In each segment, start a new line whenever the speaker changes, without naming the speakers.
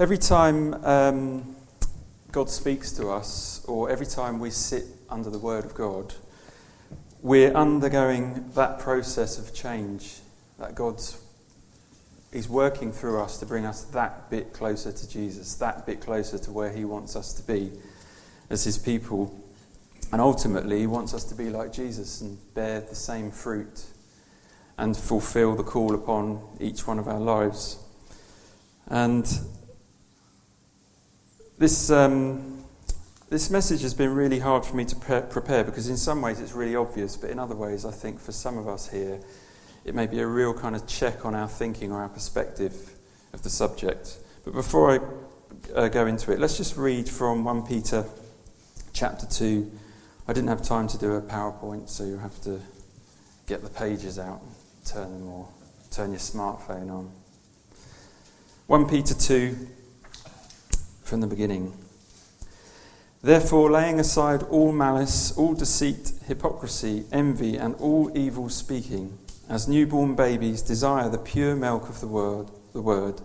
Every time um, God speaks to us, or every time we sit under the Word of God, we're undergoing that process of change that God's is working through us to bring us that bit closer to Jesus, that bit closer to where He wants us to be as His people. And ultimately, He wants us to be like Jesus and bear the same fruit and fulfill the call upon each one of our lives. And this, um, this message has been really hard for me to pre- prepare because, in some ways, it's really obvious, but in other ways, I think for some of us here, it may be a real kind of check on our thinking or our perspective of the subject. But before I uh, go into it, let's just read from 1 Peter chapter 2. I didn't have time to do a PowerPoint, so you'll have to get the pages out, turn them or turn your smartphone on. 1 Peter 2 from the beginning. Therefore, laying aside all malice, all deceit, hypocrisy, envy, and all evil speaking, as newborn babies desire the pure milk of the word, the word,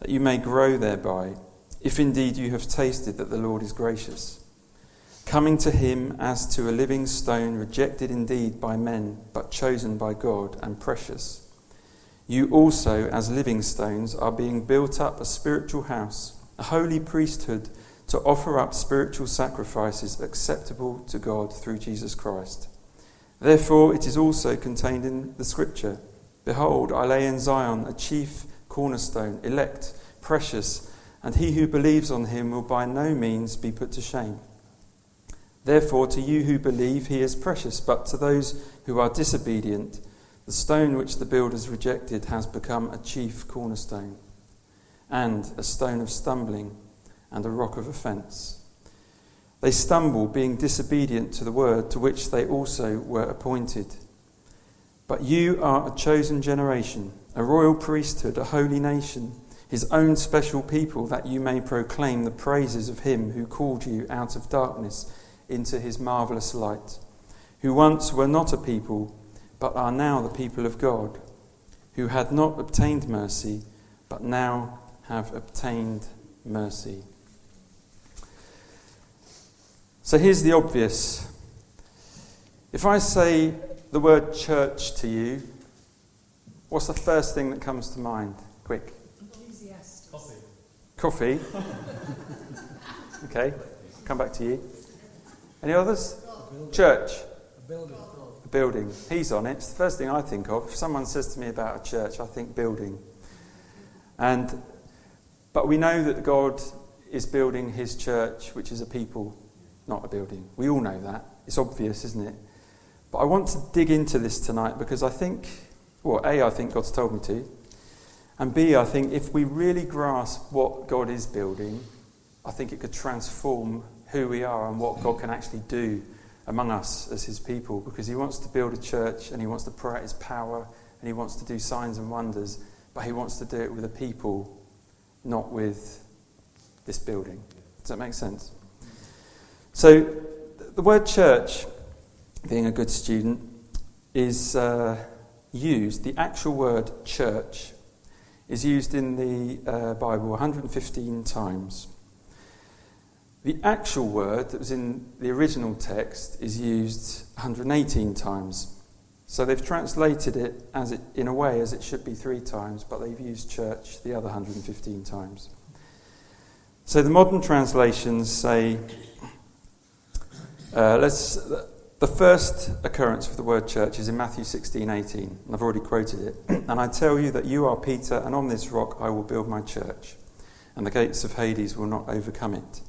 that you may grow thereby, if indeed you have tasted that the Lord is gracious. Coming to him as to a living stone, rejected indeed by men, but chosen by God and precious. You also, as living stones, are being built up a spiritual house a holy priesthood to offer up spiritual sacrifices acceptable to God through Jesus Christ. Therefore, it is also contained in the Scripture Behold, I lay in Zion a chief cornerstone, elect, precious, and he who believes on him will by no means be put to shame. Therefore, to you who believe, he is precious, but to those who are disobedient, the stone which the builders rejected has become a chief cornerstone and a stone of stumbling and a rock of offence. They stumble, being disobedient to the word to which they also were appointed. But you are a chosen generation, a royal priesthood, a holy nation, his own special people, that you may proclaim the praises of him who called you out of darkness into his marvellous light, who once were not a people, but are now the people of God, who had not obtained mercy, but now have obtained mercy. So here's the obvious. If I say the word church to you, what's the first thing that comes to mind? Quick.
Enthusiast.
Coffee.
Coffee. okay, come back to you. Any others? Church.
A building.
A building. He's on it. It's the first thing I think of. If someone says to me about a church, I think building. And but we know that God is building his church, which is a people, not a building. We all know that. It's obvious, isn't it? But I want to dig into this tonight because I think, well, A, I think God's told me to. And B, I think if we really grasp what God is building, I think it could transform who we are and what God can actually do among us as his people because he wants to build a church and he wants to pour out his power and he wants to do signs and wonders, but he wants to do it with a people not with this building. Does that make sense? So, the word church, being a good student, is uh, used, the actual word church is used in the uh, Bible 115 times. The actual word that was in the original text is used 118 times. So they've translated it as it, in a way as it should be three times, but they've used church the other 115 times. So the modern translations say, uh, let's, the first occurrence of the word church is in Matthew 16, 18, and I've already quoted it. and I tell you that you are Peter, and on this rock I will build my church, and the gates of Hades will not overcome it.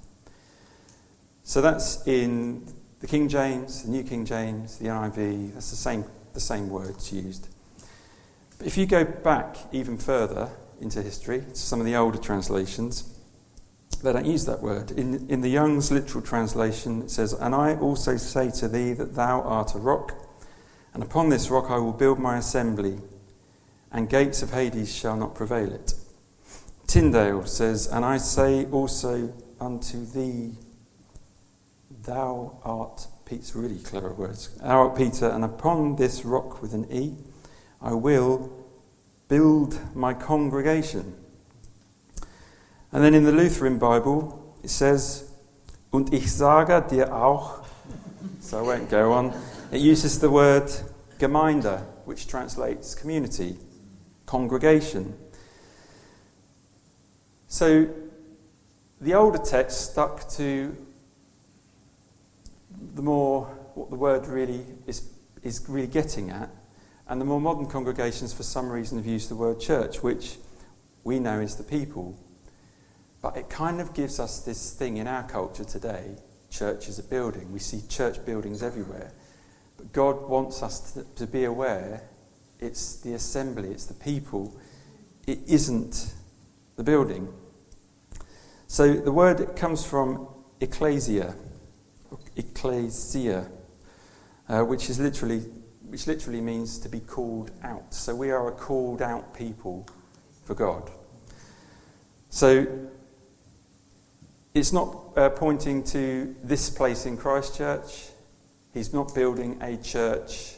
So that's in the King James, the New King James, the NIV, that's the same the same words used. But if you go back even further into history, to some of the older translations, they don't use that word. In, in the Young's literal translation, it says, And I also say to thee that thou art a rock, and upon this rock I will build my assembly, and gates of Hades shall not prevail it. Tyndale says, And I say also unto thee, Thou art Pete's really clever words. Art Peter, and upon this rock with an E, I will build my congregation. And then in the Lutheran Bible, it says, Und ich sage dir auch, so I won't go on. It uses the word Gemeinde, which translates community, congregation. So the older text stuck to the more what the word really is, is really getting at, and the more modern congregations, for some reason, have used the word church, which we know is the people. But it kind of gives us this thing in our culture today church is a building. We see church buildings everywhere. But God wants us to, to be aware it's the assembly, it's the people, it isn't the building. So the word comes from ecclesia, ecclesia, uh, which is literally which literally means to be called out. So we are a called out people for God. So it's not uh, pointing to this place in Christchurch. He's not building a church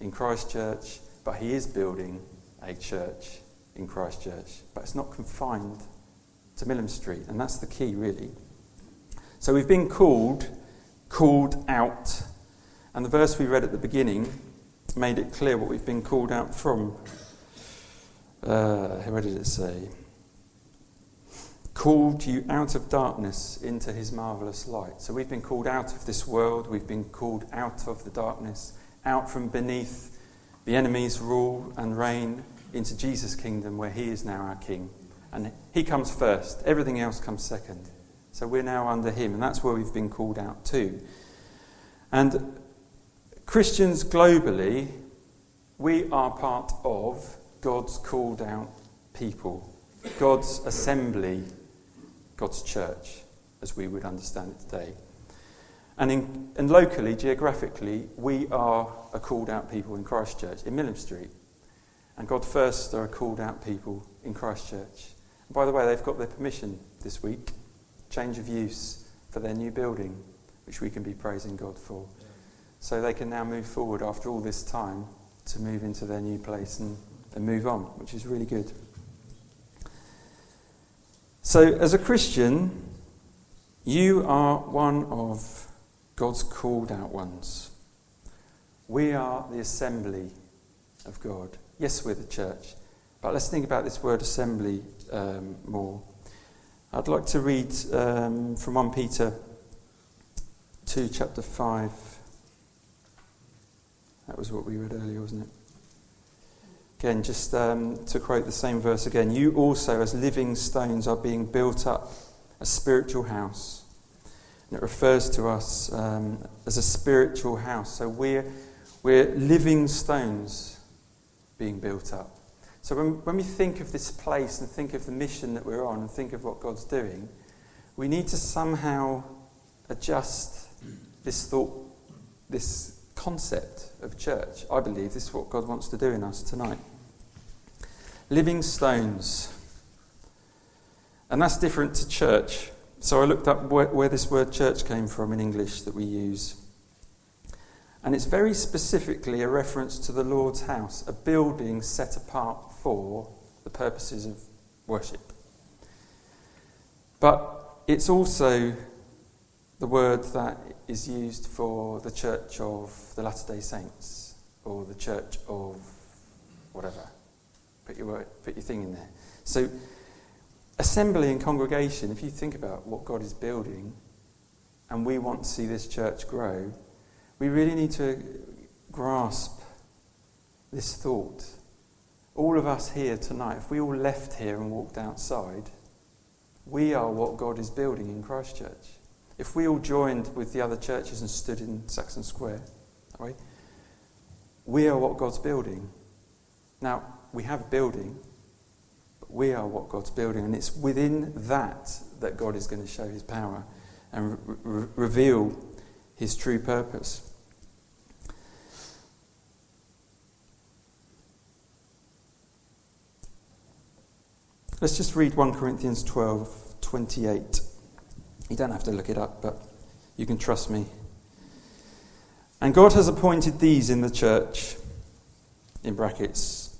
in Christchurch, but he is building a church in Christchurch. But it's not confined to Milham Street, and that's the key, really. So we've been called, called out. And the verse we read at the beginning made it clear what we've been called out from. Uh, where did it say? Called you out of darkness into his marvellous light. So we've been called out of this world, we've been called out of the darkness, out from beneath the enemy's rule and reign into Jesus' kingdom where he is now our king. And he comes first, everything else comes second. So we're now under him, and that's where we've been called out to. And Christians globally, we are part of God's called out people, God's assembly, God's church, as we would understand it today. And, in, and locally, geographically, we are a called out people in Christchurch, in Milham Street. And God First are a called out people in Christchurch. And by the way, they've got their permission this week, change of use for their new building, which we can be praising God for. So they can now move forward after all this time to move into their new place and, and move on, which is really good. So, as a Christian, you are one of God's called out ones. We are the assembly of God. Yes, we're the church. But let's think about this word assembly um, more. I'd like to read um, from 1 Peter 2, chapter 5. That was what we read earlier, wasn't it? Again, just um, to quote the same verse again, you also, as living stones, are being built up a spiritual house. And it refers to us um, as a spiritual house. So we're, we're living stones being built up. So when, when we think of this place and think of the mission that we're on and think of what God's doing, we need to somehow adjust this thought, this concept of church. I believe this is what God wants to do in us tonight. Living stones. And that's different to church. So I looked up where, where this word church came from in English that we use. And it's very specifically a reference to the Lord's house, a building set apart for the purposes of worship. But it's also the word that is used for the Church of the Latter day Saints or the Church of whatever. Put your, word, put your thing in there. So, assembly and congregation, if you think about what God is building and we want to see this church grow, we really need to grasp this thought. All of us here tonight, if we all left here and walked outside, we are what God is building in Christchurch. If we all joined with the other churches and stood in Saxon Square, right, we are what God's building. Now, we have a building, but we are what God's building, and it's within that that God is going to show his power and re- reveal his true purpose. Let's just read 1 Corinthians 12 28. You don't have to look it up, but you can trust me. And God has appointed these in the church, in brackets,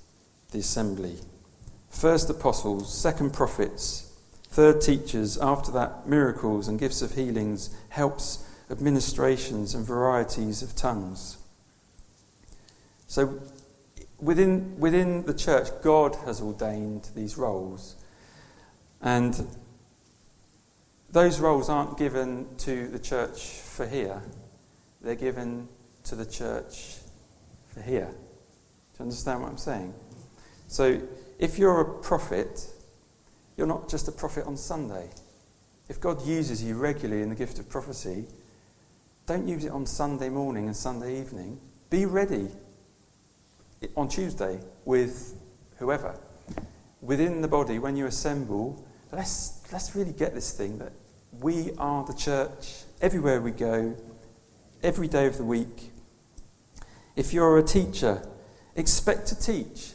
the assembly. First apostles, second prophets, Third, teachers. After that, miracles and gifts of healings, helps, administrations, and varieties of tongues. So, within, within the church, God has ordained these roles. And those roles aren't given to the church for here, they're given to the church for here. Do you understand what I'm saying? So, if you're a prophet, you're not just a prophet on Sunday. If God uses you regularly in the gift of prophecy, don't use it on Sunday morning and Sunday evening. Be ready on Tuesday with whoever. Within the body, when you assemble, let's, let's really get this thing that we are the church everywhere we go, every day of the week. If you're a teacher, expect to teach.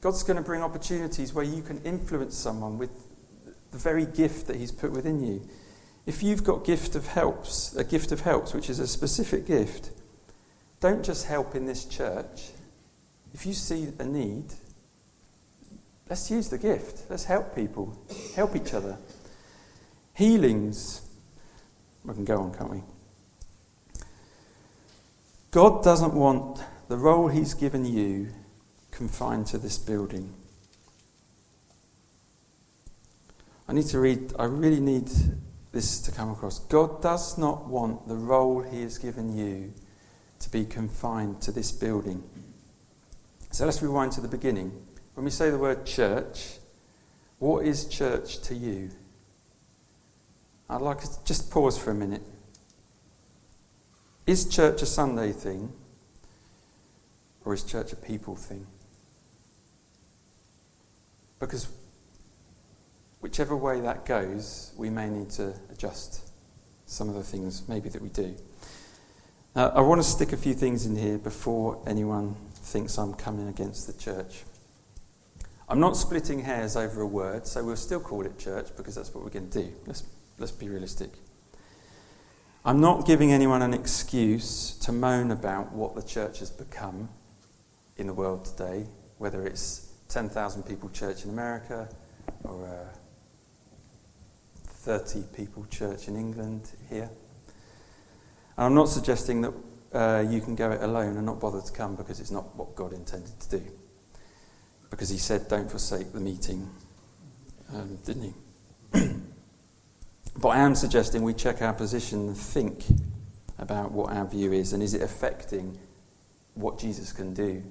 God's going to bring opportunities where you can influence someone with the very gift that He's put within you. If you've got gift of helps, a gift of helps, which is a specific gift, don't just help in this church. If you see a need, let's use the gift. Let's help people, help each other. Healings. We can go on, can't we? God doesn't want the role He's given you confined to this building. I need to read, I really need this to come across. God does not want the role He has given you to be confined to this building. So let's rewind to the beginning. When we say the word church, what is church to you? I'd like to just pause for a minute. Is church a Sunday thing? Or is church a people thing? Because whichever way that goes, we may need to adjust some of the things maybe that we do. I want to stick a few things in here before anyone thinks I'm coming against the church. I'm not splitting hairs over a word, so we'll still call it church because that's what we're going to do. Let's, let's be realistic. I'm not giving anyone an excuse to moan about what the church has become in the world today, whether it's 10,000 people church in America or a 30 people church in England here. And I'm not suggesting that uh, you can go it alone and not bother to come because it's not what God intended to do. Because He said, don't forsake the meeting, um, didn't He? but I am suggesting we check our position and think about what our view is and is it affecting what Jesus can do